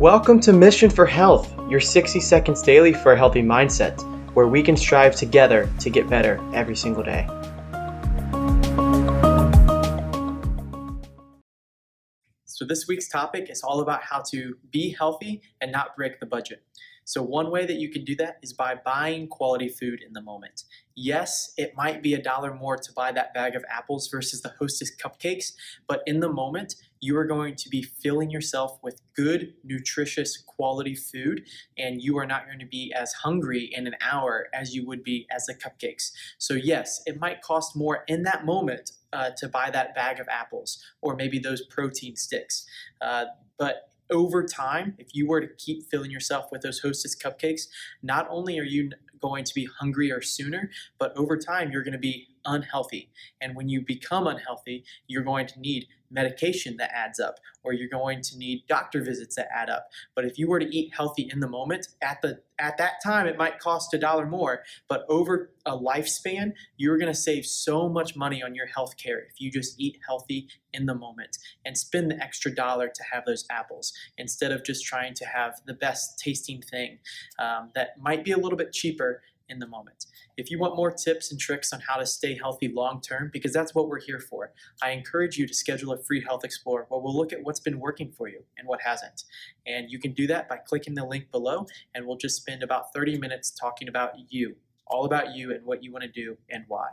Welcome to Mission for Health, your 60 seconds daily for a healthy mindset, where we can strive together to get better every single day. So, this week's topic is all about how to be healthy and not break the budget. So, one way that you can do that is by buying quality food in the moment. Yes, it might be a dollar more to buy that bag of apples versus the hostess cupcakes, but in the moment, you are going to be filling yourself with good, nutritious, quality food, and you are not going to be as hungry in an hour as you would be as the cupcakes. So, yes, it might cost more in that moment uh, to buy that bag of apples or maybe those protein sticks. Uh, but over time, if you were to keep filling yourself with those hostess cupcakes, not only are you going to be hungrier sooner, but over time, you're going to be unhealthy. And when you become unhealthy, you're going to need medication that adds up, or you're going to need doctor visits that add up. But if you were to eat healthy in the moment, at the at that time it might cost a dollar more, but over a lifespan, you're going to save so much money on your health care if you just eat healthy in the moment and spend the extra dollar to have those apples instead of just trying to have the best tasting thing um, that might be a little bit cheaper in the moment. If you want more tips and tricks on how to stay healthy long term, because that's what we're here for, I encourage you to schedule a free Health Explorer where we'll look at what's been working for you and what hasn't. And you can do that by clicking the link below, and we'll just spend about 30 minutes talking about you, all about you and what you want to do and why.